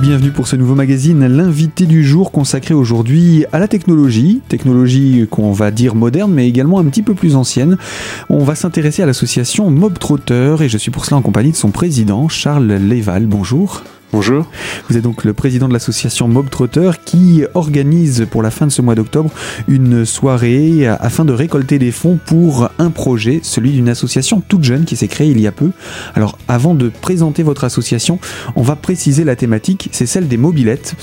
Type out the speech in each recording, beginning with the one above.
Bienvenue pour ce nouveau magazine, l'invité du jour consacré aujourd'hui à la technologie, technologie qu'on va dire moderne mais également un petit peu plus ancienne. On va s'intéresser à l'association Mob Trotter et je suis pour cela en compagnie de son président Charles Léval. Bonjour. Bonjour. Vous êtes donc le président de l'association Mob Trotter qui organise pour la fin de ce mois d'octobre une soirée afin de récolter des fonds pour un projet, celui d'une association toute jeune qui s'est créée il y a peu. Alors avant de présenter votre association, on va préciser la thématique, c'est celle des mobilettes.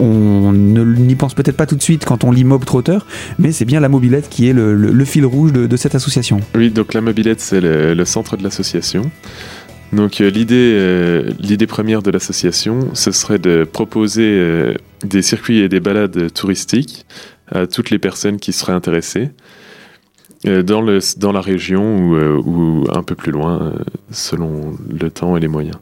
On ne n'y pense peut-être pas tout de suite quand on lit Mob Trotter, mais c'est bien la mobilette qui est le, fil rouge de, cette association. Oui, donc la mobilette c'est le centre de l'association. Donc euh, l'idée, euh, l'idée première de l'association, ce serait de proposer euh, des circuits et des balades touristiques à toutes les personnes qui seraient intéressées dans, la région ou, ou un peu plus loin, selon le temps et les moyens.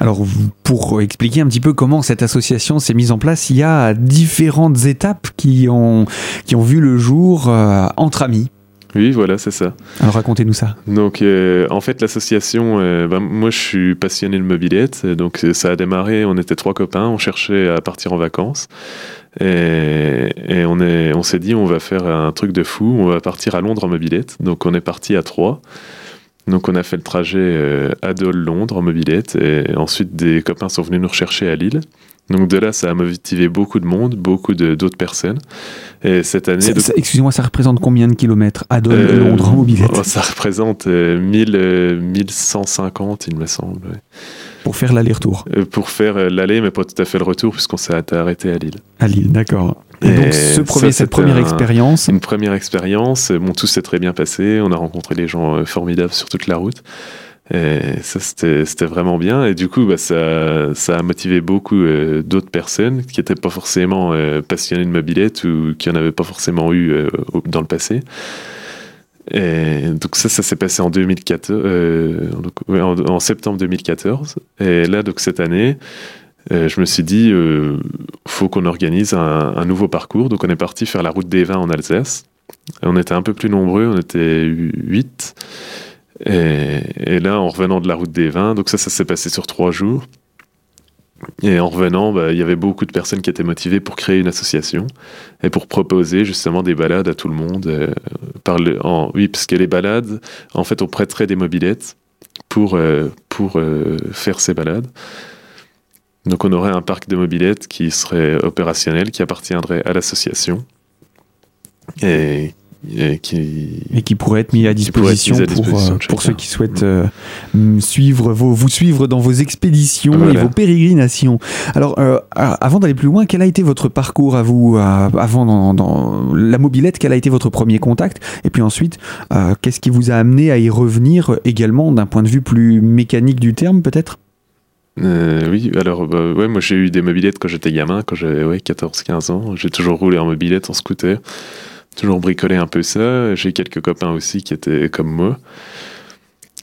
Alors, pour expliquer un petit peu comment cette association s'est mise en place, il y a différentes étapes qui ont, qui ont vu le jour entre amis. Oui, voilà, c'est ça. Alors racontez-nous ça. Donc, euh, en fait, l'association, euh, ben, moi je suis passionné de mobilette, donc euh, ça a démarré, on était trois copains, on cherchait à partir en vacances. Et, on est, on s'est dit, on va faire un truc de fou, on va partir à Londres en mobilette. Donc, on est parti à trois. Donc, on a fait le trajet à Dole-Londres en mobilette. Et ensuite, des copains sont venus nous rechercher à Lille. Donc de là, ça a motivé beaucoup de monde, beaucoup d'autres personnes. Et cette année... Excusez-moi, ça représente combien de kilomètres à euh, Londres en mobilette oh, Ça représente 1000, euh, 1150, euh, il me semble. Pour faire l'aller-retour Pour faire l'aller, mais pas tout à fait le retour, puisqu'on s'est arrêté à Lille. À Lille, d'accord. Et, donc ce premier, cette première expérience Une première expérience. Bon, tout s'est très bien passé. On a rencontré des gens formidables sur toute la route. Et ça, c'était vraiment bien. Et du coup, bah, ça, a motivé beaucoup euh, d'autres personnes qui n'étaient pas forcément euh, passionnées de mobilette ou qui n'en avaient pas forcément eu euh, dans le passé. Et donc ça, ça s'est passé en 2014, en, septembre 2014. Et là, donc cette année, je me suis dit, faut qu'on organise un, un, nouveau parcours. Donc on est parti faire la route des vins en Alsace. On était un peu plus nombreux, on était 8. Et, là, en revenant de la route des vins, donc ça, ça s'est passé sur trois jours. Et en revenant, bah, il y avait beaucoup de personnes qui étaient motivées pour créer une association et pour proposer justement des balades à tout le monde. Euh, oui, parce que les balades, en fait, on prêterait des mobilettes pour, euh, pour euh, faire ces balades. Donc on aurait un parc de mobilettes qui serait opérationnel, qui appartiendrait à l'association et et qui, et qui pourrait être mis à disposition, pour, euh, pour, ceux qui souhaitent euh, suivre vos, vous suivre dans vos expéditions et vos pérégrinations. Alors, euh, avant d'aller plus loin, quel a été votre parcours à vous, avant dans, dans, la mobilette, quel a été votre premier contact? Et puis ensuite, qu'est-ce qui vous a amené à y revenir également d'un point de vue plus mécanique du terme, peut-être? Oui, alors bah, ouais, moi j'ai eu des mobilettes quand j'étais gamin, quand j'avais ouais, 14-15 ans. J'ai toujours roulé en mobilette, en scooter toujours bricolé un peu ça. J'ai quelques copains aussi qui étaient comme moi.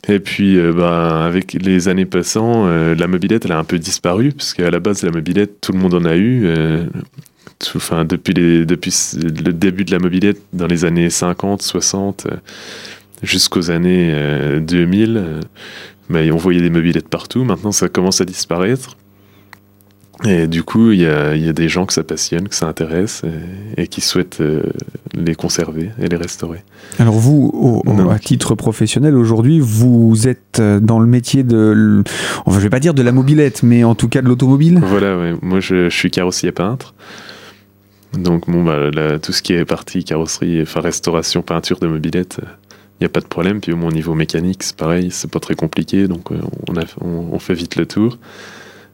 Et puis, euh, bah, avec les années passant, euh, la mobilette, elle a un peu disparu, parce qu'à la base, la mobilette, tout le monde en a eu. Euh, depuis, le début de la mobilette, dans les années 50, 60, jusqu'aux années 2000, mais on voyait des mobilettes partout. Maintenant, ça commence à disparaître. Et du coup, il y a, y a, des gens que ça passionne, que ça intéresse et, qui souhaitent euh, les conserver et les restaurer. Alors vous, au, à titre professionnel, aujourd'hui, vous êtes euh, dans le métier de, je vais pas dire de la mobilette, mais en tout cas de l'automobile Voilà, ouais. moi je, je, suis carrossier peintre. Donc bon, bah, tout ce qui est partie carrosserie, enfin restauration, peinture de mobilette, il n'y a pas de problème. Puis au niveau mécanique, c'est pareil, c'est pas très compliqué, donc euh, on, a, on fait vite le tour.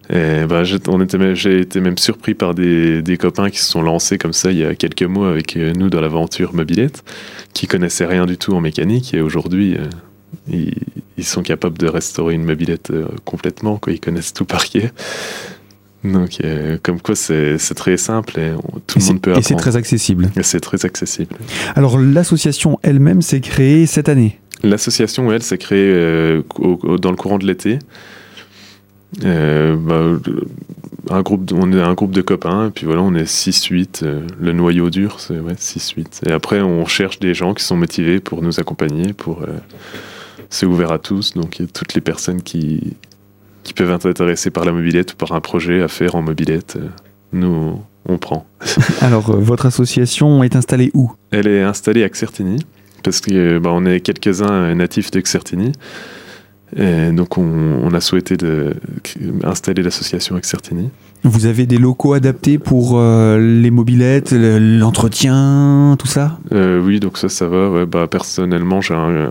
Bah, j'ai été même surpris par des, des, copains qui se sont lancés comme ça il y a quelques mois avec euh, nous dans l'aventure mobilette, qui connaissaient rien du tout en mécanique et aujourd'hui euh, ils, ils, sont capables de restaurer une mobilette euh, complètement, quoi. ils connaissent tout par cœur. Donc, comme quoi, c'est très simple et tout le monde peut apprendre. Et c'est très accessible. Et c'est très accessible. Alors, l'association elle-même s'est créée cette année L'association, elle, s'est créée dans le courant de l'été. Euh, bah, un groupe, on est un groupe de copains, et puis voilà, on est 6-8. Euh, le noyau dur, c'est ouais, 6-8. Et après, on cherche des gens qui sont motivés pour nous accompagner, pour. Euh, c'est ouvert à tous, donc il y a toutes les personnes qui, qui peuvent être intéressés par la mobilette ou par un projet à faire en mobilette, nous, on prend. Alors, votre association est installée où? Elle est installée à Xertini, parce que bah, est quelques-uns natifs de Xertini. Et donc, on, a souhaité de, installer l'association à Xertini. Vous avez des locaux adaptés pour euh, les mobilettes, l'entretien, tout ça? Euh, Oui, donc ça, ça va. Bah, personnellement, j'ai un,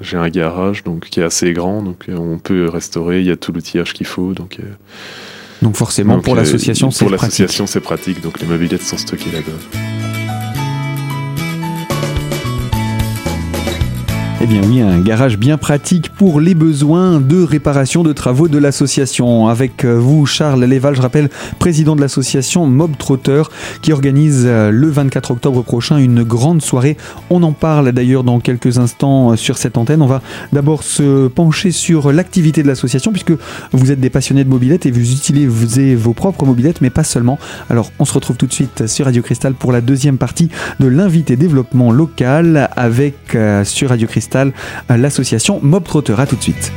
j'ai un garage donc, qui est assez grand, donc euh, on peut restaurer, il y a tout l'outillage qu'il faut. Donc, donc forcément, pour l'association, c'est pratique. Pour l'association, c'est pratique, donc les mobilettes sont stockées là-bas. Eh bien oui, un garage bien pratique pour les besoins de réparation de travaux de l'association. Avec euh, vous, Charles Léval, je rappelle, président de l'association Mob Trotter, qui organise euh, le 24 octobre prochain une grande soirée. On en parle d'ailleurs dans quelques instants euh, sur cette antenne. On va d'abord se pencher sur l'activité de l'association, puisque vous êtes des passionnés de mobilette et vous utilisez vos propres mobilettes, mais pas seulement. Alors on se retrouve tout de suite sur Radio Cristal pour la deuxième partie de l'invité développement local avec sur Radio Cristal l'association Mob Trotter. A tout de suite.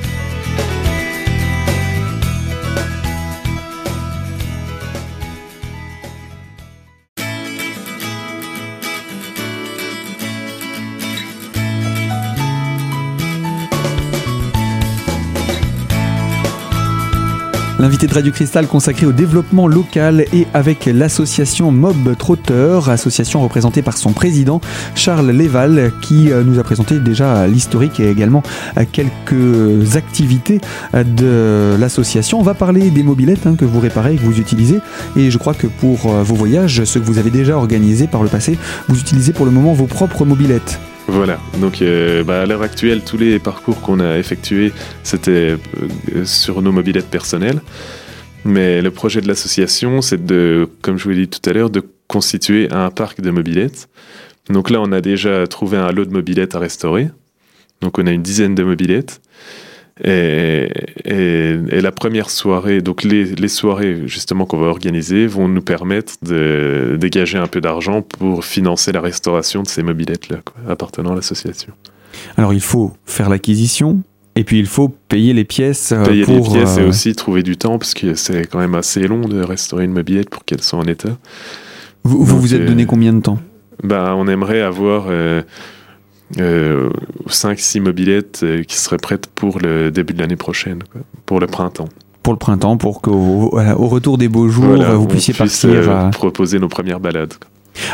L'invité de Radio Cristal consacré au développement local et avec l'association Mob Trotter, association représentée par son président Charles Léval qui euh, nous a présenté déjà l'historique et également euh, quelques activités euh, de l'association. On va parler des mobilettes hein, que vous réparez que vous utilisez et je crois que pour vos voyages, ceux que vous avez déjà organisés par le passé, vous utilisez pour le moment vos propres mobilettes. Voilà, donc euh, bah, à l'heure actuelle, tous les parcours qu'on a effectués, c'était euh, sur nos mobilettes personnelles. Mais le projet de l'association, c'est de, comme je vous l'ai dit tout à l'heure, de constituer un parc de mobilettes. Donc là, on a déjà trouvé un lot de mobilettes à restaurer. Donc on a une dizaine de mobilettes. Et, la première soirée, donc les, soirées justement qu'on va organiser vont nous permettre de dégager un peu d'argent pour financer la restauration de ces mobilettes-là, appartenant à l'association. Alors il faut faire l'acquisition, et puis il faut payer les pièces. Euh, payer les pièces et euh, aussi trouver du temps, parce que c'est quand même assez long de restaurer une mobilette pour qu'elle soit en état. Vous vous, êtes donné euh, combien de temps? bah, On aimerait avoir euh, 5-6 mobilettes euh, qui seraient prêtes pour le début de l'année prochaine, pour le printemps. Pour le printemps, pour qu'au au retour des beaux jours, vous puissiez partir. Euh, proposer nos premières balades.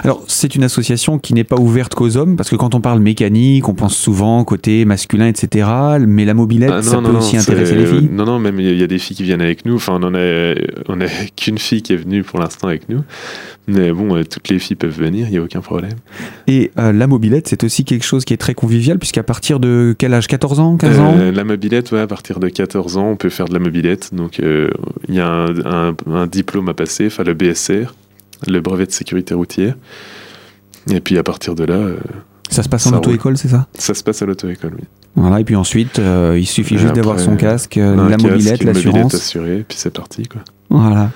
Alors, c'est une association qui n'est pas ouverte qu'aux hommes, parce que quand on parle mécanique, on pense souvent côté masculin, etc. Mais la mobilette, ah, ça peut aussi intéresser les filles. Non, non, même il y a des filles qui viennent avec nous. Enfin, on en a, on a qu'une fille qui est venue pour l'instant avec nous. Mais bon, euh, toutes les filles peuvent venir, il n'y a aucun problème. Et euh, la mobilette, c'est aussi quelque chose qui est très convivial, puisqu'à partir de quel âge? 14 ans? 15 ans? Euh, La mobilette, ouais, à partir de 14 ans, on peut faire de la mobilette. Donc, il y a un, un diplôme à passer, enfin le BSR le brevet de sécurité routière. Et puis à partir de là. Euh, ça se passe en auto-école, c'est ça Ça se passe à l'auto-école, oui. Voilà, et puis ensuite, euh, il suffit juste d'avoir son casque, euh, la mobilette, l'assurance. assurée, puis c'est parti, quoi. Voilà.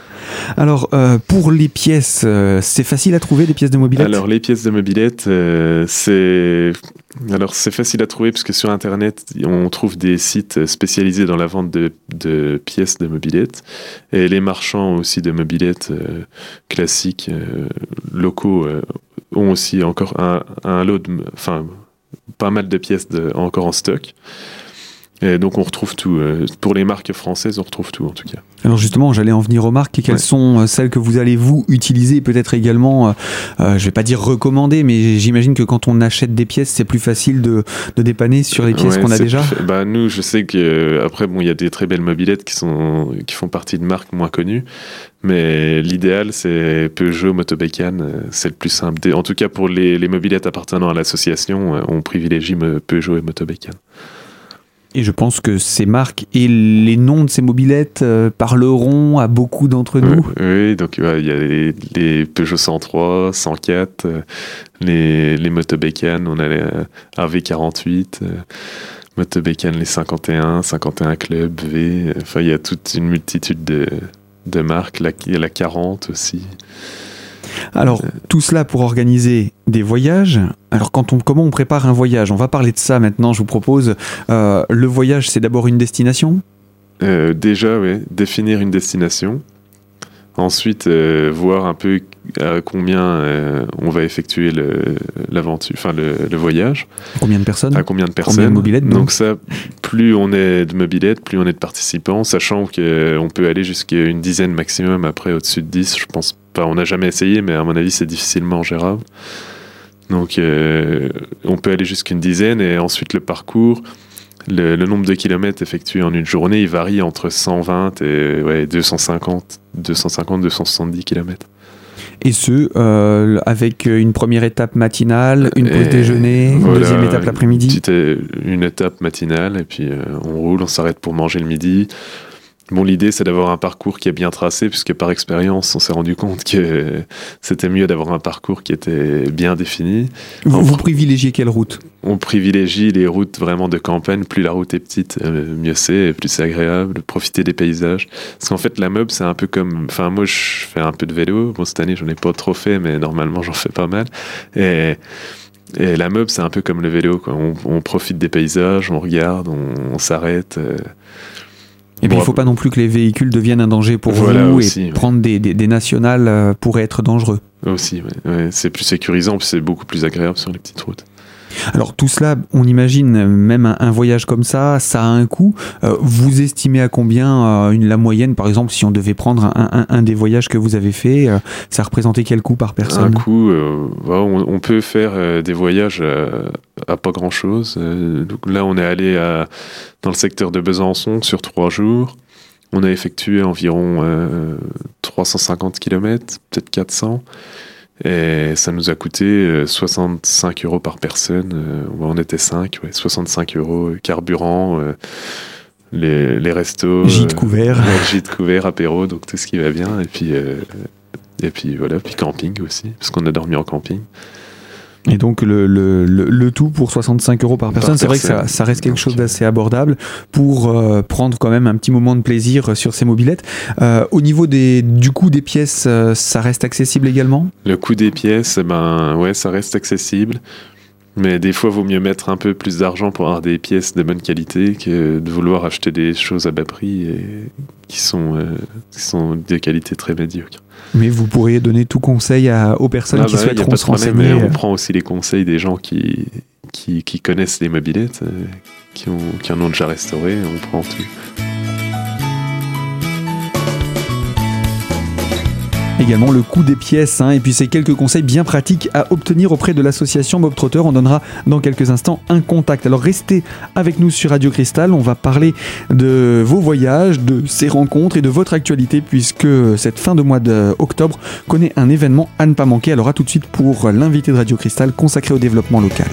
Alors, pour les pièces, c'est facile à trouver des pièces de mobilette? Alors, les pièces de mobilette, c'est alors c'est facile à trouver parce que sur Internet, on trouve des sites spécialisés dans la vente de, pièces de mobilette et les marchands aussi de mobilette euh, classiques euh, locaux euh, ont aussi encore un, lot, de, enfin pas mal de pièces encore en stock. Et donc on retrouve tout. Euh, pour les marques françaises, on retrouve tout en tout cas. Alors justement, j'allais en venir aux marques. Quelles sont euh, celles que vous allez vous utiliser Peut-être également, euh, je vais pas dire recommander, mais j'imagine que quand on achète des pièces, c'est plus facile de, de, dépanner sur les pièces qu'on a déjà. Bah nous, je sais que après bon, il y a des très belles mobilettes qui sont qui font partie de marques moins connues, mais l'idéal c'est Peugeot, Motobécane, c'est le plus simple. En tout cas pour les, les mobilettes appartenant à l'association, on privilégie Peugeot et Motobécane. Et je pense que ces marques et les noms de ces mobilettes euh, parleront à beaucoup d'entre nous. Oui, donc il y a les, Peugeot 103, 104, euh, les, les on a les RV48, euh, Motobécanes les 51, 51 Club, V, enfin il y a toute une multitude de, de marques, il y a la 40 aussi. Alors, tout cela pour organiser des voyages. Alors, quand on, comment on prépare un voyage? On va parler de ça maintenant. Je vous propose. Euh, le voyage, c'est d'abord une destination? Euh, déjà, ouais, définir une destination. Ensuite, euh, voir un peu à combien euh, on va effectuer le- l'aventure, enfin le, le voyage, Combien de personnes à combien de Combien personnes. de mobilettes, donc Donc ça, plus on est de mobilettes, plus on est de participants, sachant qu'on peut aller jusqu'à une dizaine maximum. Après, au-dessus de 10, je pense pas. On n'a jamais essayé, mais à mon avis, c'est difficilement gérable. Donc, euh, on peut aller jusqu'à une dizaine et ensuite le parcours. Le, le nombre de kilomètres effectués en une journée, il varie entre 120 et ouais, 250, 250, 270 kilomètres. Et ce, euh, avec une première étape matinale, une pause déjeuner, une deuxième étape l'après-midi? Euh, une étape matinale, et puis euh, on roule, on s'arrête pour manger le midi. Bon, l'idée, c'est d'avoir un parcours qui est bien tracé, puisque par expérience, on s'est rendu compte que c'était mieux d'avoir un parcours qui était bien défini. Vous, vous privilégiez quelle route? On privilégie les routes vraiment de campagne. Plus la route est petite, euh, mieux c'est, plus c'est agréable. Profiter des paysages. Parce qu'en fait, la mob, c'est un peu comme. Enfin, moi, je fais un peu de vélo. Bon, cette année, j'en ai pas trop fait, mais normalement, j'en fais pas mal. Et. Et la mob, c'est un peu comme le vélo. Quoi. On, on profite des paysages, on regarde, on, on s'arrête. euh. Et puis Bon, il ne faut pas non plus que les véhicules deviennent un danger pour Voilà vous aussi, et ouais. prendre des, des- des nationales euh, pourrait être dangereux. Aussi, ouais. Ouais, c'est plus sécurisant, puis c'est beaucoup plus agréable sur les petites routes. Alors tout cela, on imagine même un, un voyage comme ça, ça a un coût. Euh, vous estimez à combien euh, une, la moyenne, par exemple, si on devait prendre un, un- un des voyages que vous avez fait, euh, ça représentait quel coût par Un personne? euh, voilà, on, on peut faire des voyages à pas grand chose. là, on est allé à- dans le secteur de Besançon sur trois jours. On a effectué environ euh, 350 km, peut-être 400. Et ça nous a coûté euh, 65 euros par personne. Euh, on était 5, ouais, 65 euros euh, carburant, euh, les, les restos. Gîte euh, couvert. ouais, gîte couvert, apéro, donc tout ce qui va bien. Et puis, euh, et puis voilà, puis camping aussi, parce qu'on a dormi en camping. Et donc le, le, le, le tout pour 65 euros par personne, c'est vrai que ça, reste quelque chose d'assez abordable pour euh, prendre quand même un petit moment de plaisir sur ces mobilettes. Euh, au niveau des, du coût des pièces, euh, ça reste accessible également? Le coût des pièces, eh ben ouais, ça reste accessible. Mais des fois, vaut mieux mettre un peu plus d'argent pour avoir des pièces de bonne qualité que de vouloir acheter des choses à bas prix et qui sont, euh, qui sont de qualité très médiocre. Mais vous pourriez donner tout conseil à, aux personnes Ah qui bah, souhaiteront se renseigner. mais on prend aussi les conseils des gens qui, qui, qui connaissent les mobilettes, euh, qui, ont, qui en ont déjà restauré, on prend tout. Également le coût des pièces hein, et puis c'est quelques conseils bien pratiques à obtenir auprès de l'association Bob Trotter. On donnera dans quelques instants un contact. Alors restez avec nous sur Radio Cristal. On va parler de vos voyages, de ces rencontres et de votre actualité puisque cette fin de mois d'octobre connaît un événement à ne pas manquer. Alors à tout de suite pour l'invité de Radio Cristal consacré au développement local.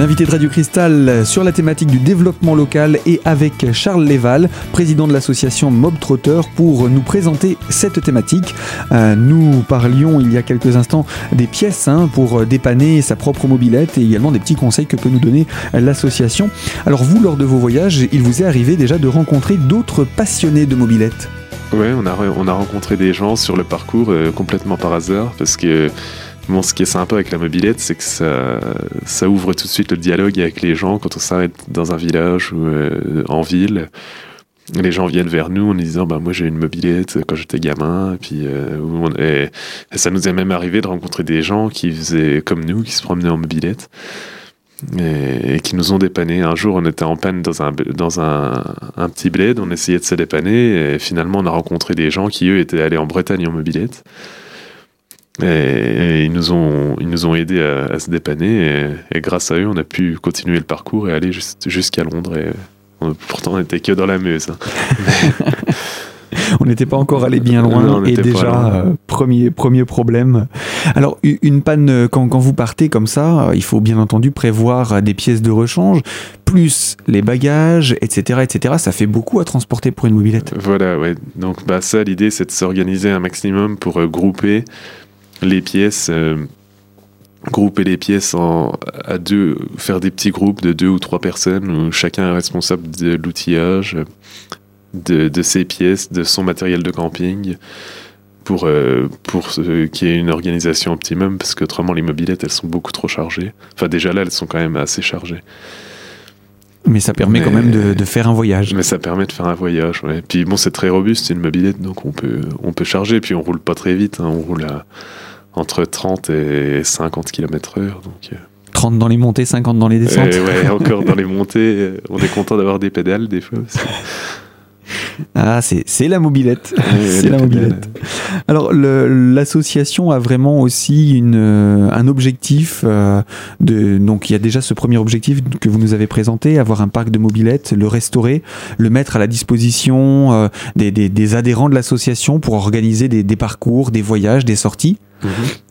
L'invité de Radio Cristal sur la thématique du développement local est avec Charles Léval, président de l'association Mob Trotter, pour nous présenter cette thématique. Euh, nous parlions il y a quelques instants des pièces hein, pour dépanner sa propre mobilette et également des petits conseils que peut nous donner l'association. Alors vous, lors de vos voyages, il vous est arrivé déjà de rencontrer d'autres passionnés de mobilette? Ouais, on a, re- on a rencontré des gens sur le parcours euh, complètement par hasard parce que bon, ce qui est sympa avec la mobilette, c'est que ça, ouvre tout de suite le dialogue avec les gens quand on s'arrête dans un village ou euh, en ville. Les gens viennent vers nous en disant bah moi j'ai une mobilette quand j'étais gamin puis euh, et, et ça nous est même arrivé de rencontrer des gens qui faisaient comme nous qui se promenaient en mobilette et, qui nous ont dépanné. Un jour, on était en panne dans un, dans un, un petit bled, on essayait de se dépanner, et finalement, on a rencontré des gens qui, eux, étaient allés en Bretagne en mobilette. Et, et ils, nous ont, ils nous ont aidés à, à se dépanner, et, et grâce à eux, on a pu continuer le parcours et aller jusqu'à Londres. Et, on- pourtant, on n'était que dans la Meuse. hein. On n'était pas encore allé bien loin Non, et déjà euh, premier premier problème. Alors une panne euh, quand, quand vous partez comme ça, euh, il faut bien entendu prévoir des pièces de rechange plus les bagages, etc., etc. Ça fait beaucoup à transporter pour une mobilette. Voilà, ouais. Donc, bah, ça, l'idée, c'est de s'organiser un maximum pour euh, grouper les pièces euh, grouper les pièces en, à deux, faire des petits groupes de deux ou trois personnes où chacun est responsable de l'outillage, de, de, ses pièces, de son matériel de camping, pour, euh, pour qu'il y ait une organisation optimum, parce qu'autrement les mobilettes elles sont beaucoup trop chargées. Enfin déjà là elles sont quand même assez chargées. Mais ça permet quand même de, de, faire un voyage. Mais ça permet de faire un voyage, ouais. Puis bon, c'est très robuste, c'est une mobilette, donc on peut, on peut charger. Puis on roule pas très vite, hein. on roule à entre 30 et 50 km heure. Donc, 30 euh. dans les montées, 50 dans les descentes. Et ouais, encore dans les montées, on est content d'avoir des pédales des fois aussi. Ah, c'est la mobilette. c'est la mobilette. Alors, l'association a vraiment aussi une, euh, un objectif. Euh, de, donc, il y a déjà ce premier objectif que vous nous avez présenté avoir un parc de mobilettes, le restaurer, le mettre à la disposition euh, des, des, des, adhérents de l'association pour organiser des, des parcours, des voyages, des sorties.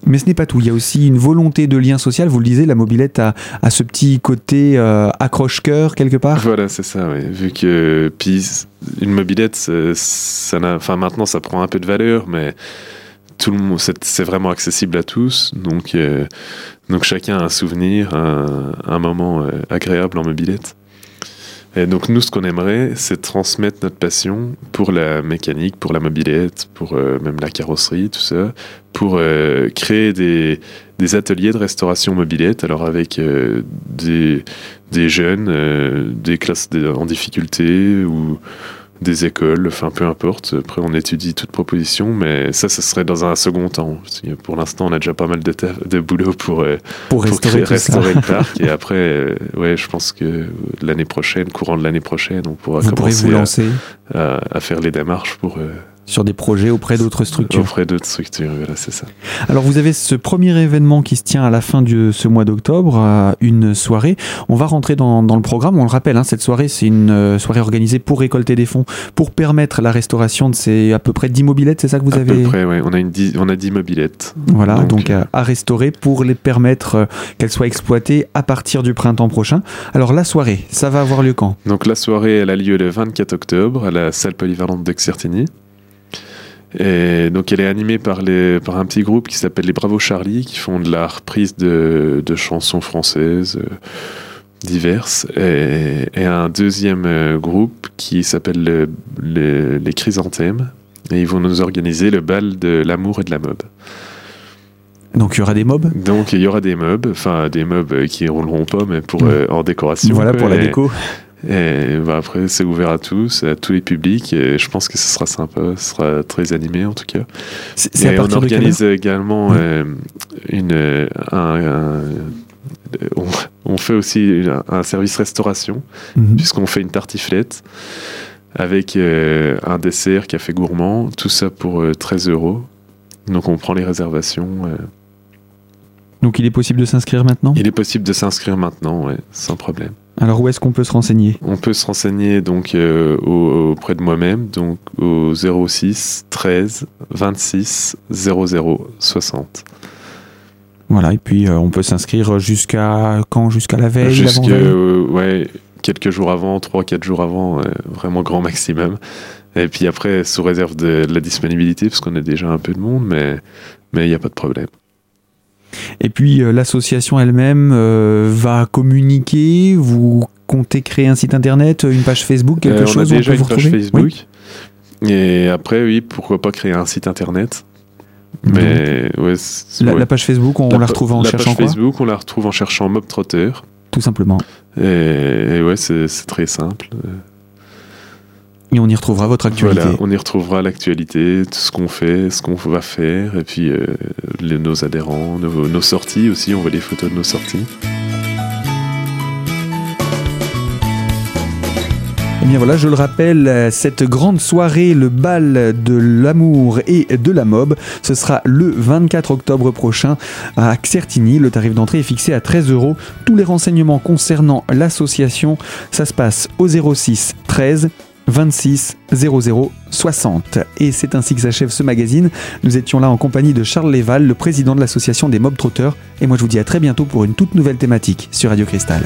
Mais ce n'est pas tout. Il y a aussi une volonté de lien social. Vous le disiez, la mobilette a, ce petit côté euh, accroche-cœur quelque part. Voilà, c'est ça. Oui. Vu que puis une mobilette, ça enfin maintenant ça prend un peu de valeur, mais tout le monde, c'est vraiment accessible à tous. Donc, euh, donc chacun a un souvenir, un, un moment euh, agréable en mobilette. Et donc nous, ce qu'on aimerait, c'est transmettre notre passion pour la mécanique, pour la mobilette, pour euh, même la carrosserie, tout ça, pour euh, créer des, ateliers de restauration mobilette, alors avec euh, des, des, jeunes, des classes en difficulté ou des écoles, enfin peu importe. Après, on étudie toute proposition, mais ça, ce serait dans un second temps. Pour l'instant, on a déjà pas mal de, de boulot pour, euh, pour, restaurer, le parc. Et après, euh, ouais, je pense que l'année prochaine, courant de l'année prochaine, on pourra commencer vous lancer. À, à, faire les démarches pour, euh, sur des projets auprès d'autres structures. Auprès d'autres structures, voilà, c'est ça. Alors vous avez ce premier événement qui se tient à la fin de ce mois d'octobre, une soirée. On va rentrer dans, dans le programme, on le rappelle, hein, cette soirée c'est une euh, soirée organisée pour récolter des fonds, pour permettre la restauration de ces à peu près 10 mobilettes, c'est ça que vous avez À peu près, oui, on a, une 10, on a 10 mobilettes. Voilà, donc, donc euh, à, restaurer pour les permettre euh, qu'elles soient exploitées à partir du printemps prochain. Alors la soirée, ça va avoir lieu quand? Donc la soirée, elle a lieu le 24 octobre à la salle polyvalente de Xertini. Et donc elle est animée par, les, par un petit groupe qui s'appelle les Bravo Charlie, qui font de la reprise de, de chansons françaises euh, diverses, et, et, un deuxième euh, groupe qui s'appelle le, le, les Chrysanthèmes, et ils vont nous organiser le bal de l'amour et de la mob. Donc il y aura des mobs? Donc il y aura des mobs, enfin des mobs qui rouleront pas, mais pour, mmh. euh, en décoration. Voilà pour la déco. Et bah après, c'est ouvert à tous, à tous les publics, et je pense que ce sera sympa, ce sera très animé en tout cas. C'est on organise également euh, une, un, un, on, on, fait aussi un, service restauration, mm -hmm. puisqu'on fait une tartiflette avec euh, un dessert, café gourmand, tout ça pour euh, 13 euros. Donc on prend les réservations. Euh. Donc il est possible de s'inscrire maintenant? Il est possible de s'inscrire maintenant, ouais, sans problème. Alors où est-ce qu'on peut se renseigner? On peut se renseigner donc euh, auprès de moi-même, donc au 06 13 26 00 60. Voilà, et puis euh, on peut s'inscrire jusqu'à quand? Jusqu'à la veille Jusqu'à euh, ouais, quelques jours avant, 3-4 jours avant, vraiment grand maximum. Et puis après, sous réserve de, de la disponibilité, parce qu'on a déjà un peu de monde, mais il n'y a pas de problème. Et puis euh, l'association elle-même euh, va communiquer. Vous comptez créer un site internet, une page Facebook, quelque euh, chose on a déjà où on peut une vous page retrouver? Facebook. Oui. Et après, oui, pourquoi pas créer un site internet. Mais ouais, la, ouais. la, page Facebook, on la, la retrouve en la cherchant page Facebook, on la retrouve en cherchant Mob Trotter. Tout simplement. Et, et ouais, c'est très simple. Et on y retrouvera votre actualité. Voilà, on y retrouvera l'actualité, tout ce qu'on fait, ce qu'on va faire, et puis euh, les, nos adhérents, nos, nos, sorties aussi, on voit les photos de nos sorties. Et bien voilà, je le rappelle, cette grande soirée, le bal de l'amour et de la mob, ce sera le 24 octobre prochain à Xertini. Le tarif d'entrée est fixé à 13 euros. Tous les renseignements concernant l'association, ça se passe au 06 13 26 00 60. Et c'est ainsi que s'achève ce magazine. Nous étions là en compagnie de Charles Léval, le président de l'association des Mob Trotteurs. Et moi je vous dis à très bientôt pour une toute nouvelle thématique sur Radio Cristal.